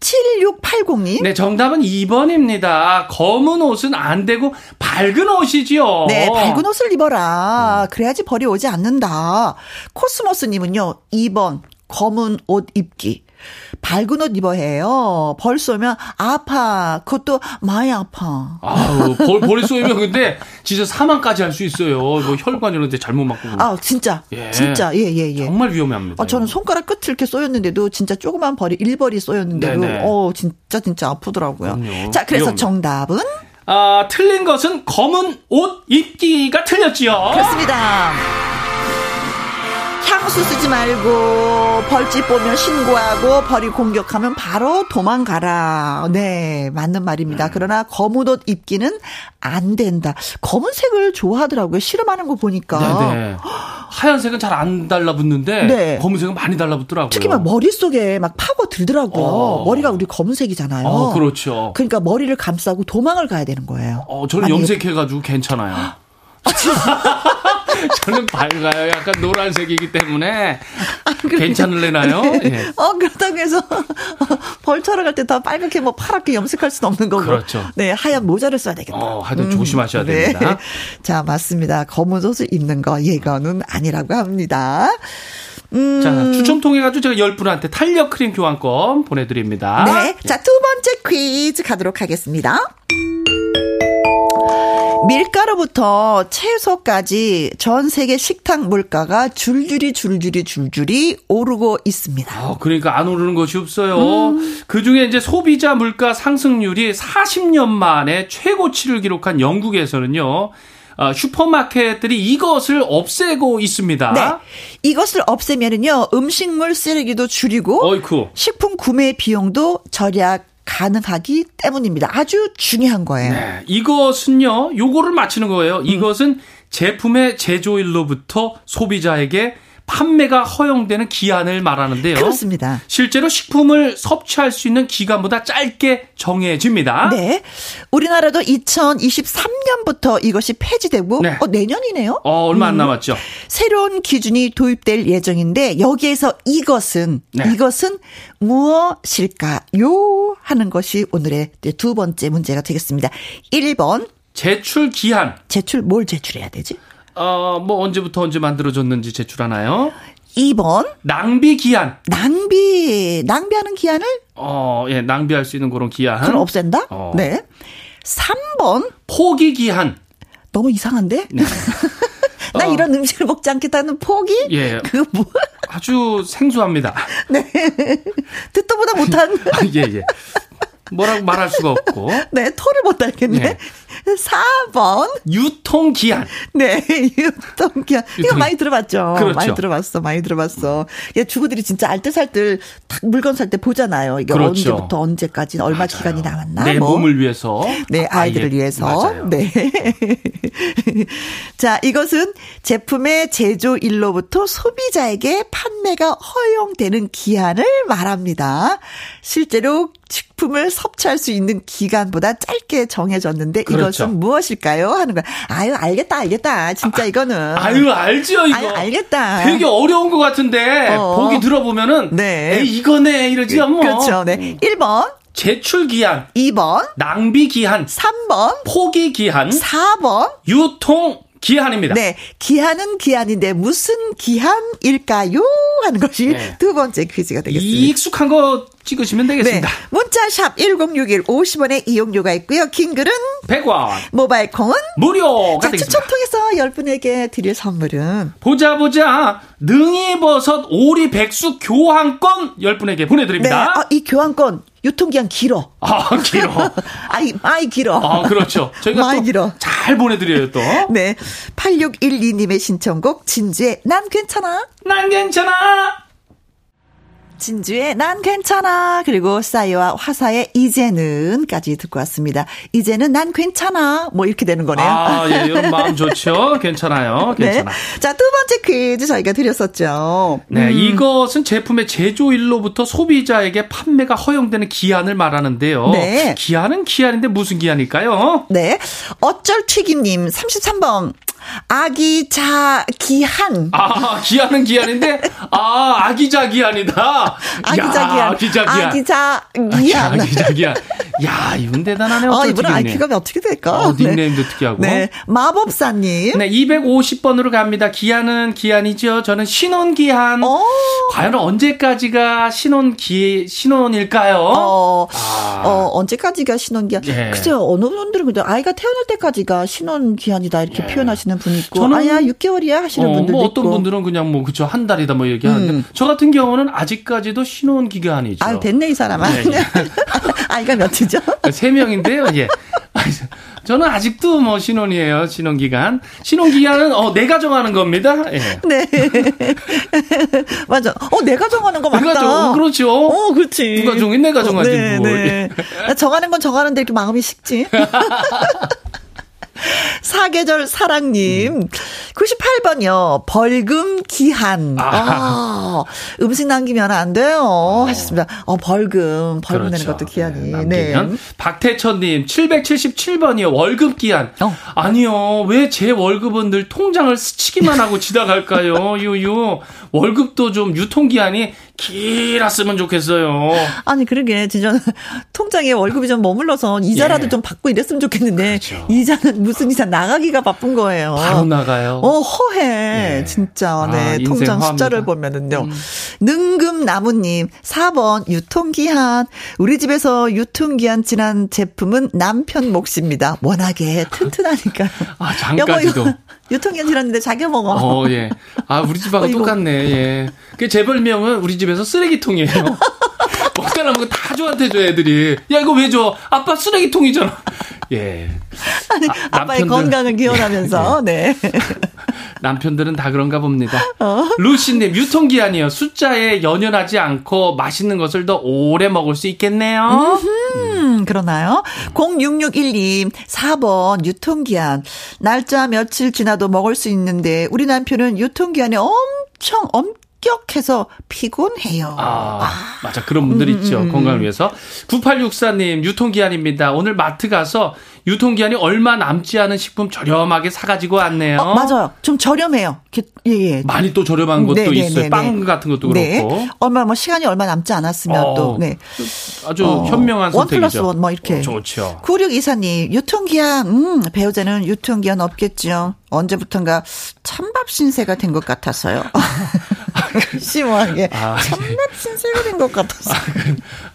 7680님. 네, 정답은 2번입니다. 검은 옷은 안 되고 밝은 옷이지요. 네, 밝은 옷을 입어라. 그래야지 벌이 오지 않는다. 코스모스님은요, 2번. 검은 옷 입기. 밝은 옷 입어야 해요. 벌 쏘면 아파. 그것도 많이 아파. 아우, 벌, 벌이 쏘이면 근데 진짜 사망까지 할 수 있어요. 뭐 혈관 이런 데 잘못 맞고. 아, 진짜. 예. 진짜. 예, 예, 예. 정말 위험합니다. 어, 저는 손가락 끝을 이렇게 쏘였는데도 진짜 조그만 벌이 일벌이 쏘였는데도 네네. 어 진짜 진짜 아프더라고요. 그럼요. 자, 그래서 위험합니다. 정답은 아, 틀린 것은 검은 옷 입기가 틀렸지요. 그렇습니다. 향수 쓰지 말고 벌집 보면 신고하고 벌이 공격하면 바로 도망가라. 네, 맞는 말입니다. 그러나 검은 옷 입기는 안 된다. 검은색을 좋아하더라고요. 실험하는 거 보니까. 네네. 하얀색은 잘 안 달라붙는데 네. 검은색은 많이 달라붙더라고요. 특히 막 머릿속에 막 파고 들더라고요. 어. 머리가 우리 검은색이잖아요. 어, 그렇죠. 그러니까 머리를 감싸고 도망을 가야 되는 거예요. 어, 저는 아니, 염색해 가지고 괜찮아요. 저는 밝아요. 약간 노란색이기 때문에 괜찮을래나요? 예. 어, 그렇다고 해서 벌 차러 갈때 다 빨갛게 뭐 파랗게 염색할 수는 없는 거고. 그렇죠. 네, 하얀 모자를 써야 되겠다. 어, 하여튼 조심하셔야 네. 됩니다. 자, 맞습니다. 검은 옷을 입는 거 예거는 아니라고 합니다. 음, 자, 추첨 통해 가지고 제가 10분한테 탄력 크림 교환권 보내드립니다. 네. 자, 두 번째 퀴즈 가도록 하겠습니다. 밀가루부터 채소까지 전 세계 식탁 물가가 줄줄이 줄줄이 줄줄이 오르고 있습니다. 아, 그러니까 안 오르는 것이 없어요. 음. 그 중에 이제 소비자 물가 상승률이 40년 만에 최고치를 기록한 영국에서는요, 어, 슈퍼마켓들이 이것을 없애고 있습니다. 네. 이것을 없애면은요, 음식물 쓰레기도 줄이고, 어이쿠. 식품 구매 비용도 절약 가능하기 때문입니다. 아주 중요한 거예요. 네, 이것은요, 요거를 맞히는 거예요. 이것은 제품의 제조일로부터 소비자에게 판매가 허용되는 기한을 말하는데요. 그렇습니다. 실제로 식품을 섭취할 수 있는 기간보다 짧게 정해집니다. 네. 우리나라도 2023년부터 이것이 폐지되고, 네. 어, 내년이네요? 어, 얼마 안 남았죠. 새로운 기준이 도입될 예정인데, 여기에서 이것은, 네. 이것은 무엇일까요? 하는 것이 오늘의 두 번째 문제가 되겠습니다. 1번, 제출 기한. 제출, 뭘 제출해야 되지? 어, 뭐 언제부터 언제 만들어졌는지 제출하나요? 2번, 낭비 기한. 낭비, 낭비하는 기한을 어, 예, 낭비할 수 있는 그런 기한. 그럼 없앤다? 어. 네. 3번, 포기 기한. 너무 이상한데? 나 어. 이런 음식을 먹지 않겠다는 포기? 예. 그 뭐, 아주 생소합니다. 듣도 보다 못한, 아, 예, 예. 뭐라고 말할 수가 없고. 네, 토를 못 달겠네. 네. 4번, 유통 기한. 네, 유통기한. 이거 유통- 많이 들어봤죠. 그렇죠. 많이 들어봤어, 많이 들어봤어. 야, 주부들이 진짜 알뜰살뜰 탁 물건 살 때 보잖아요. 이게 그렇죠. 언제부터 언제까지 얼마 기간이 남았나? 내 뭐. 몸을 위해서. 네, 아이들을 아, 예. 위해서. 맞아요. 네. 자, 이것은 제품의 제조일로부터 소비자에게 판매가 허용되는 기한을 말합니다. 실제로 식품을 섭취할 수 있는 기간보다 짧게 정해졌는데 그렇죠. 이것은 무엇일까요? 하는 거야. 아유, 알겠다, 알겠다. 진짜 이거는. 아유, 알죠, 이거. 아유, 알겠다. 되게 어려운 것 같은데, 어. 보기 들어보면은, 네. 에이, 이거네, 이러지 뭐. 그렇죠. 네. 1번, 제출 기한, 2번, 낭비 기한, 3번, 포기 기한, 4번, 유통 기한입니다. 네. 기한은 기한인데 무슨 기한일까요? 하는 것이 네. 두 번째 퀴즈가 되겠습니다. 익숙한 거 찍으시면 네. 되겠습니다. 문자샵 1061 50원의 이용료가 있고요. 긴 글은 100원, 모바일 콩은 무료가 자. 추첨 통해서 10분에게 드릴 선물은 보자 보자 능이버섯 오리 백숙 교환권 10분에게 네. 보내드립니다. 아, 이 교환권 유통기한 길어. 아, 길어. 아이, 많이 길어. 아, 그렇죠. 저희가 많이 또 길어. 잘 보내드려요, 또. 네. 8612님의 신청곡 진주의 난 괜찮아. 난 괜찮아. 진주의 난 괜찮아. 그리고 싸이와 화사의 이제는까지 듣고 왔습니다. 이제는 난 괜찮아. 뭐 이렇게 되는 거네요. 아, 예, 이런 마음 좋죠. 괜찮아요. 괜찮아. 네. 자, 두 번째 퀴즈 저희가 드렸었죠. 네, 이것은 제품의 제조일로부터 소비자에게 판매가 허용되는 기한을 말하는데요. 네. 기한은 기한인데 무슨 기한일까요? 네. 어쩔 튀김님 33번. 아기 자 기한. 아, 기한은 기한인데, 아, 아기자 기한이다. 아기자 야, 기한. 아기자 기한. 아기자 아, 기한. 아기자 기한. 야, 이분 대단하네요. 아, 이분 IQ가 어떻게 될까? 어, 닉네임도 네. 특이하고. 네. 마법사님. 네, 250번으로 갑니다. 기한은 기한이죠. 저는 신혼기한. 어. 과연 언제까지가 신혼기, 신혼일까요? 어, 아. 어, 언제까지가 신혼기한. 예. 그죠. 어느 분들은 근데 아이가 태어날 때까지가 신혼기한이다 이렇게 표현하시는 분이 있고. 저는- 아야, 6개월이야 하시는 어, 분들도 뭐 어떤 있고. 분들은 그냥 뭐 그쵸 한 달이다 뭐 얘기하는데 음. 저 같은 경우는 아직까지도 신혼 기간이죠. 아유, 됐네, 이 사람아. 예, 예. 아이가 몇이죠? 세 명인데요. 예. 저는 아직도 뭐 신혼이에요. 신혼 기간. 신혼 기간은 어 내가 정하는 겁니다. 예. 네. 맞아. 어, 내가 정하는 거 맞다. 내가 정 그렇죠. 어, 그렇지. 누가 정해? 내가 정하지 네, 뭘. 네. 정하는 건 정하는데 이렇게 마음이 식지. 사계절 사랑님. 98번이요. 벌금 기한. 아, 음식 남기면 안 돼요. 하셨습니다. 어, 벌금. 벌금 내는 것도 기한이. 네. 남기면. 박태천님, 777번이요. 월급 기한. 어. 아니요. 왜 제 월급은 늘 통장을 스치기만 하고 지나갈까요? 유유. 월급도 좀 유통기한이 길었으면 좋겠어요. 아니, 그러게. 진짜 통장에 월급이 좀 머물러서 이자라도 예. 좀 받고 이랬으면 좋겠는데. 그렇죠. 이자는 무슨 이자 나가기가 바쁜 거예요. 바로 나가요. 어, 허해. 예. 진짜. 아, 네. 인생 통장. 숫자를 보면은요. 음. 능금나무님, 4번, 유통기한. 우리 집에서 유통기한 지난 제품은 남편 몫입니다. 워낙에 튼튼하니까요. 아, 장까지도. 이거 유통기한 지났는데 자기 먹어. 어, 예. 아, 우리 집하고 어. 똑같네, 예. 그제 별명은 우리 집에서 쓰레기통이에요. 먹다 남은 거다 저한테 줘, 애들이. 야, 이거 왜 줘? 아빠 쓰레기통이잖아. 예. 아니, 아, 남편들- 건강을 기원하면서, 네. 남편들은 다 그런가 봅니다. 어. 루시님, 유통기한이요. 숫자에 연연하지 않고 맛있는 것을 더 오래 먹을 수 있겠네요. 음, 그러나요? 0661님, 4번, 유통기한. 날짜 며칠 지나도 먹을 수 있는데, 우리 남편은 유통기한이 엄청, 엄 격해서 피곤해요. 아, 맞아. 그런 분들 음, 있죠. 건강을 위해서. 9864님, 유통기한입니다. 오늘 마트 가서 유통기한이 얼마 남지 않은 식품 저렴하게 사가지고 왔네요. 어, 맞아요. 좀 저렴해요. 예, 예. 많이 또 저렴한 것도 네, 네, 있어요. 네, 빵 네. 같은 것도 네. 그렇고. 얼마, 뭐, 시간이 얼마 남지 않았으면 어, 또, 네. 아주 어, 현명한 원 선택이죠. 플러스 원, 뭐, 이렇게. 어, 좋죠. 9624님, 유통기한, 음, 배우자는 유통기한 없겠죠. 언제부턴가 찬밥 신세가 된 것 같아서요. 심오하게. 아, 찬밥 신세가 된것 같아서.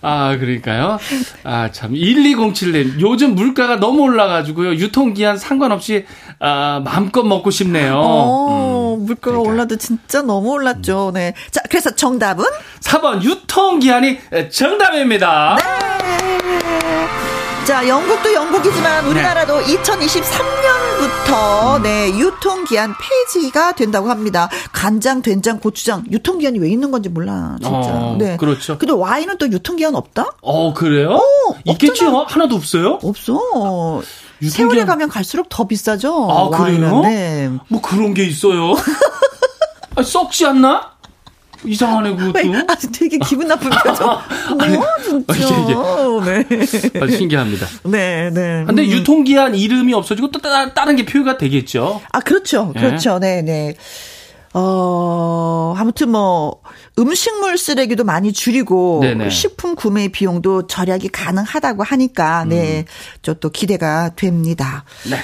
아, 그러니까요. 아, 참. 1207님. 요즘 물가가 너무 올라가지고요. 유통기한 상관없이, 아, 마음껏 먹고 싶네요. 어, 물가가 그러니까. 올라도 진짜 너무 올랐죠. 네. 자, 그래서 정답은? 4번, 유통기한이 정답입니다. 자, 영국도 영국이지만 우리나라도 네. 2023년부터 네, 유통기한 폐지가 된다고 합니다. 간장, 된장, 고추장 유통기한이 왜 있는 건지 몰라. 진짜. 어, 네. 그렇죠. 근데 와인은 또 유통기한 없다? 어, 그래요? 있겠죠? 하나도 없어요? 없어. 유통기한- 세월이 가면 갈수록 더 비싸죠. 아, 그래요? 와인은. 네. 뭐 그런 게 있어요? 아, 썩지 않나? 이상하네, 왜, 그것도. 아, 되게 기분 나쁜 표정. 아니, 뭐, 진짜. 아, 네. 아, 신기합니다. 네, 네. 근데 음. 유통기한 이름이 없어지고 또 따, 다른 게 표기가 되겠죠? 아, 그렇죠. 예. 그렇죠. 네, 네. 어, 아무튼 뭐, 음식물 쓰레기도 많이 줄이고, 네네. 식품 구매 비용도 절약이 가능하다고 하니까, 네, 저또 기대가 됩니다. 네.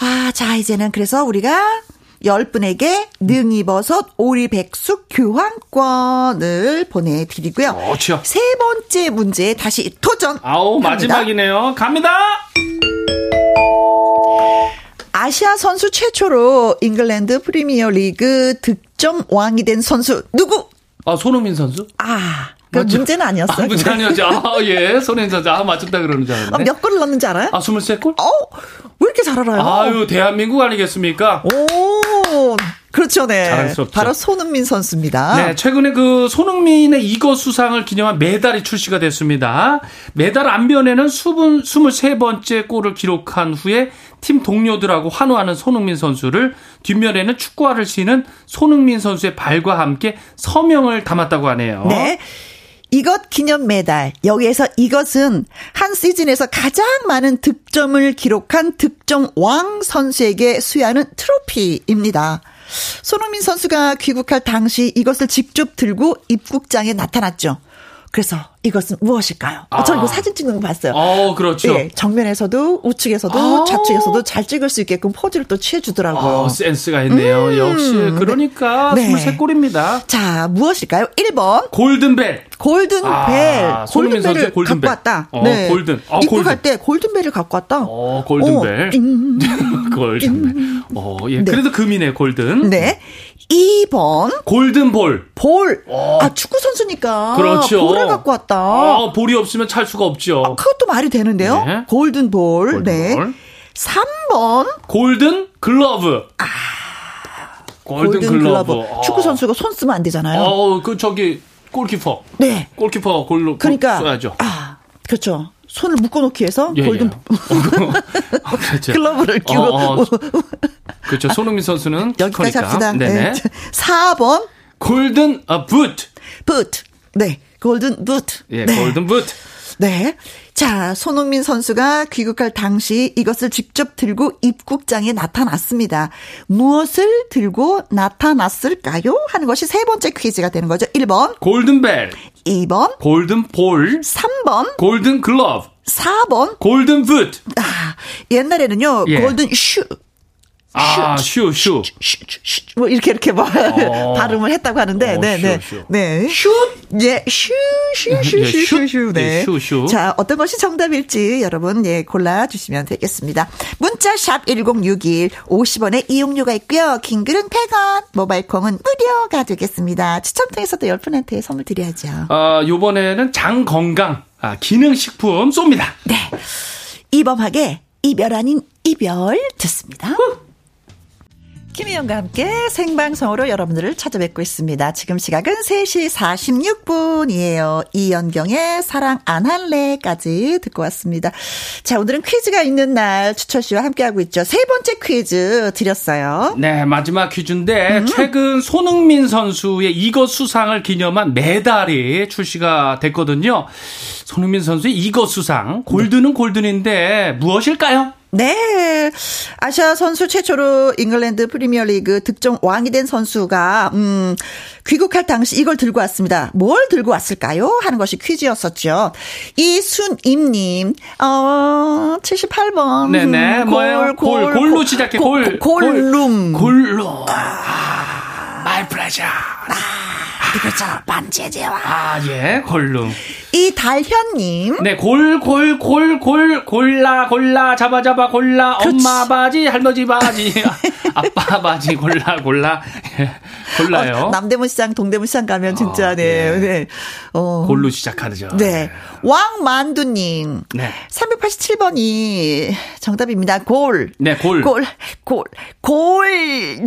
아, 자, 이제는 그래서 우리가 열 분에게 능이버섯 오리백숙 교환권을 보내드리고요. 그렇죠. 세 번째 문제 다시 도전. 아우, 마지막이네요. 갑니다! 아시아 선수 최초로 잉글랜드 프리미어 리그 득점 왕이 된 선수 누구? 아, 손흥민 선수? 아, 그 맞죠? 문제는 아니었어요. 아, 문제 아니었죠. 아, 예. 손흥민 선수. 아, 맞췄다 그러는 줄 아, 알았네. 몇 골을 넣는지 알아요? 아, 23골? 어, 왜 이렇게 잘 알아요? 아유, 대한민국 아니겠습니까? 오, 그렇죠, 네. 자랑스럽죠. 바로 손흥민 선수입니다. 네, 최근에 그 손흥민의 이거 수상을 기념한 메달이 출시가 됐습니다. 메달 안면에는 수분 23번째 골을 기록한 후에 팀 동료들하고 환호하는 손흥민 선수를 뒷면에는 축구화를 신은 손흥민 선수의 발과 함께 서명을 담았다고 하네요. 네. 이것 기념 메달. 여기에서 이것은 한 시즌에서 가장 많은 득점을 기록한 득점 왕 선수에게 수여하는 트로피입니다. 손흥민 선수가 귀국할 당시 이것을 직접 들고 입국장에 나타났죠. 그래서 이것은 무엇일까요? 아. 저 이거 사진 찍는 거 봤어요. 어, 그렇죠. 예, 정면에서도 우측에서도 아. 좌측에서도 잘 찍을 수 있게끔 포즈를 또 취해주더라고요. 아, 센스가 있네요. 음. 역시 그러니까 네. 23골입니다. 자, 무엇일까요? 1번 골든벨. 골든벨. 아, 골든벨을 골든벨. 갖고 왔다. 어, 네. 골든. 아, 입고 갈때 골든벨을 갖고 왔다. 어, 골든벨. 어, 골든벨. 어, 예. 네. 그래도 금이네, golden. 네. 2번. golden ball. 볼. 어. 아, 축구 선수니까. 그렇죠. 볼을 갖고 왔다. 아, 볼이 없으면 찰 수가 없죠. 아, 그것도 말이 되는데요. 네. golden ball. golden 네. 3번. golden glove. 아. golden, golden glove. 글러브. 축구 선수가 손 쓰면 안 되잖아요. 어, 그 저기 골키퍼. 네. 골키퍼 골로 그러니까 써야죠. 아, 그렇죠. 손을 묶어놓기 위해서 예, golden 예. 그렇죠. 글러브를 끼고 어, 어. 그렇죠. 손흥민 선수는 여기까지 커니까. 합시다. 네. 4번 golden 아 boot boot 네 golden boot 예 네. golden boot 네. 자, 손흥민 선수가 귀국할 당시 이것을 직접 들고 입국장에 나타났습니다. 무엇을 들고 나타났을까요? 하는 것이 세 번째 퀴즈가 되는 거죠. 1번. 골든벨. 2번. golden ball. 3번. golden glove. 4번. golden boot. 아, 옛날에는요, 예. golden shoe. 아, shoe, shoe. shoe, shoe, shoe. 뭐, 이렇게, 이렇게 뭐, 어. 발음을 했다고 하는데, 어, 네, 네. shoe. 네. shoe? 예, shoe, shoe, shoe, 예, shoe, shoe, shoe. 네. 예, shoe, shoe. 자, 어떤 것이 정답일지 여러분, 예, 골라주시면 되겠습니다. 문자샵 1061, 50원의 이용료가 있고요. 긴 글은 100원, 모바일 콩은 무료가 되겠습니다. 추첨 통해서도 10분한테 선물 드려야죠. 아, 요번에는 장 건강, 아, 기능식품 쏩니다. 네. 이범학의 이별 아닌 이별 듣습니다. 후. 김희영과 함께 생방송으로 여러분들을 찾아뵙고 있습니다. 지금 시각은 3시 46분이에요. 이연경의 사랑 안 할래까지 듣고 왔습니다. 자, 오늘은 퀴즈가 있는 날 추철 씨와 함께하고 있죠. 세 번째 퀴즈 드렸어요. 네, 마지막 퀴즈인데 음. 최근 손흥민 선수의 이것 수상을 기념한 메달이 출시가 됐거든요. 손흥민 선수의 이것 수상, 골드는 golden인데 무엇일까요? 네. 아시아 선수 최초로 잉글랜드 프리미어리그 득점 왕이 된 선수가 음 귀국할 당시 이걸 들고 왔습니다. 뭘 들고 왔을까요? 하는 것이 퀴즈였었죠. 이순임 님. 어 78번. 네, 네. 뭐예요? 골, 골, 골로 시작해. 골. 골룸. 골룸. 아, my precious. 아. 그렇죠. 반제제와. 아, 예, 골룸. 이달현님. 네, 골, 골, 골, 골, 골라, 골라, 잡아, 잡아, 골라, 그렇지. 엄마 바지, 할머니 바지, 아빠 바지, 골라, 골라. 예, 골라요. 어, 남대문 시장, 동대문 시장 가면 진짜, 어, 네, 네. 네. 어. 골로 시작하죠. 네. 왕만두님. 네. 387번이 정답입니다. 골. 네, 골. 골, 골, 골.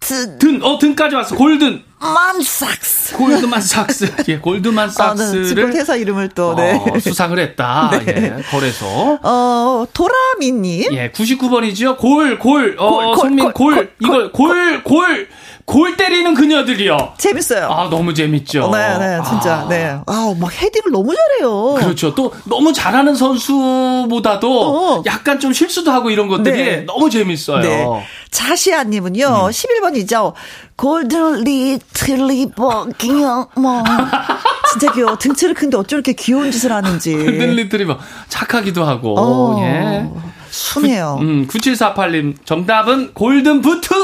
든. 든, 어, 등까지 왔어. 골든. 만삭스. 골드만 삭스. 예, 골드만 삭스를. 아, 네. 회사 이름을 또, 네. 어, 수상을 했다. 네. 예, 거래소. 어, 도라미 님. 예, 99번이죠. 골, 골, 어, 골, 손민, 골, 골, 골, 이걸, 골, 골, 골 때리는 그녀들이요. 재밌어요. 아, 너무 재밌죠. 네, 네, 진짜. 아. 네. 아, 막 헤딩을 너무 잘해요. 그렇죠. 또 너무 잘하는 선수보다도 어. 약간 좀 실수도 하고 이런 것들이 네. 너무 재밌어요. 네. 자시아님은요, 음. 11번이죠. 골든 리트리버, 뭐. 진짜 귀여워. 등치를 큰데 어쩜 이렇게 귀여운 짓을 하는지. 골든 리트리버. 착하기도 하고, 어, 예. 순해요. 구, 음, 9748님, 정답은 golden boot!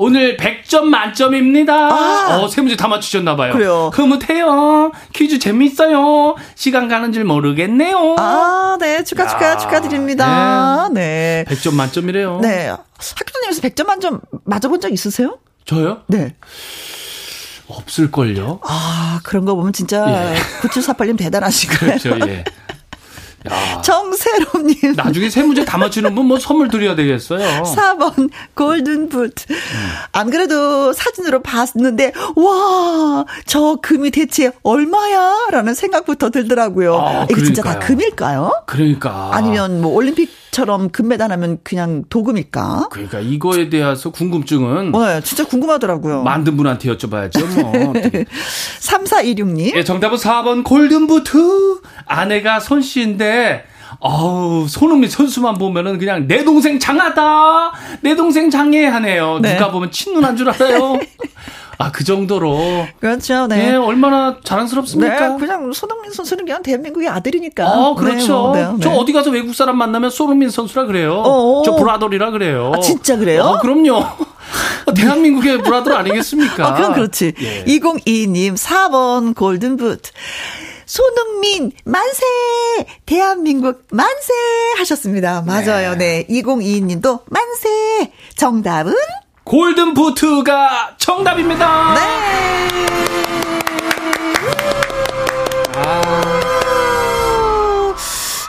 오늘 100점 만점입니다. 아. 어, 세 문제 다 맞추셨나봐요. 그래요. 흐뭇해요. 퀴즈 재밌어요. 시간 가는 줄 모르겠네요. 아, 네. 축하, 축하, 야. 축하드립니다. 네. 네. 100점 만점이래요. 네. 학교 다니면서 100점 만점 맞아본 적 있으세요? 저요? 네. 없을걸요? 아, 그런 거 보면 진짜 예. 9748님 대단하시고. 그렇죠, 예. 정세롬님. 나중에 세 문제 다 맞추는 분 뭐 선물 드려야 되겠어요. 4번 골든붓. 음. 안 그래도 사진으로 봤는데 와, 저 금이 대체 얼마야? 라는 생각부터 들더라고요. 아, 이게 진짜 다 금일까요? 그러니까. 아니면 뭐 올림픽 처럼 금메달 하면 그냥 도금일까? 그러니까 이거에 대해서 궁금증은 네, 진짜 궁금하더라고요. 만든 분한테 여쭤봐야죠. 뭐. 3416님. 예, 정답은 4번 골든부트. 아내가 손 씨인데 어우, 손흥민 선수만 보면은 그냥 내 동생 장하다. 내 동생 장애하네요. 네. 누가 보면 친누나인 줄 알아요. 아, 그 정도로. 그렇죠. 네. 네, 얼마나 자랑스럽습니까? 네, 그냥 손흥민 선수는 그냥 대한민국의 아들이니까. 아, 그렇죠. 네, 뭐, 네, 저 네. 어디 가서 외국 사람 만나면 손흥민 선수라 그래요. 어어. 저 브라더리라 그래요. 아, 진짜 그래요? 어, 그럼요. 대한민국의 브라더 아니겠습니까? 아, 그럼 그렇지. 예. 2022님, 4번 골든부트. 손흥민, 만세! 대한민국, 만세! 하셨습니다. 맞아요. 네. 2022님도, 만세! 정답은? 골든 부트가 정답입니다. 네!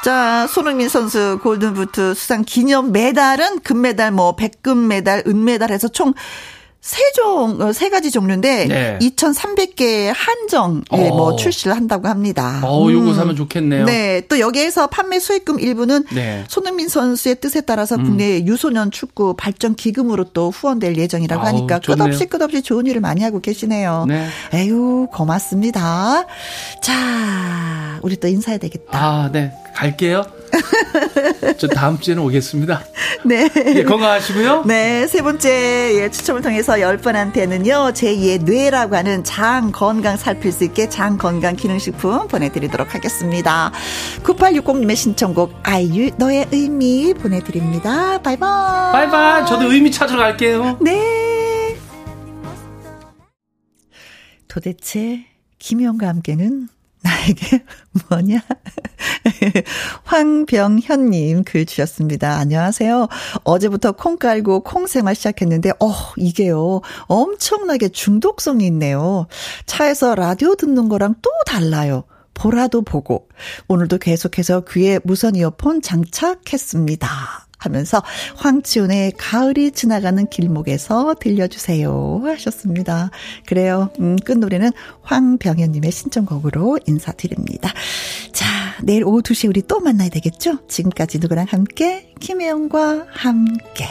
자, 손흥민 선수 골든부트 수상 기념 메달은 금메달, 뭐, 백금 메달, 은메달 해서 총 세 종, 어, 세 가지 종류인데, 네. 2,300개 한정, 예, 어. 뭐, 출시를 한다고 합니다. 어, 요거 음. 사면 좋겠네요. 네. 또 여기에서 판매 수익금 일부는 네. 손흥민 선수의 뜻에 따라서 국내 유소년 축구 발전 기금으로 또 후원될 예정이라고 아우, 하니까 좋네요. 끝없이 끝없이 좋은 일을 많이 하고 계시네요. 네. 에휴, 고맙습니다. 자, 우리 또 인사해야 되겠다. 아, 네. 갈게요. 저 다음 주에는 오겠습니다. 네. 예, 건강하시고요. 네, 세 번째 예, 추첨을 통해서 열 분한테는요, 제2의 뇌라고 하는 장 건강 살필 수 있게 장 건강 기능식품 보내드리도록 하겠습니다. 9860님의 신청곡, 아이유, 너의 의미 보내드립니다. 바이바이. 바이바이. 저도 의미 찾으러 갈게요. 네. 도대체 김희영과 함께는 나에게 뭐냐? 황병현님 글 주셨습니다. 안녕하세요. 어제부터 콩 깔고 콩 생활 시작했는데, 어, 이게요. 엄청나게 중독성이 있네요. 차에서 라디오 듣는 거랑 또 달라요. 보라도 보고. 오늘도 계속해서 귀에 무선 이어폰 장착했습니다. 하면서 황치훈의 가을이 지나가는 길목에서 들려주세요 하셨습니다. 그래요. 음, 끝 노래는 황병현님의 신청곡으로 인사드립니다. 자, 내일 오후 2시에 우리 또 만나야 되겠죠? 지금까지 누구랑 함께? 김혜영과 함께.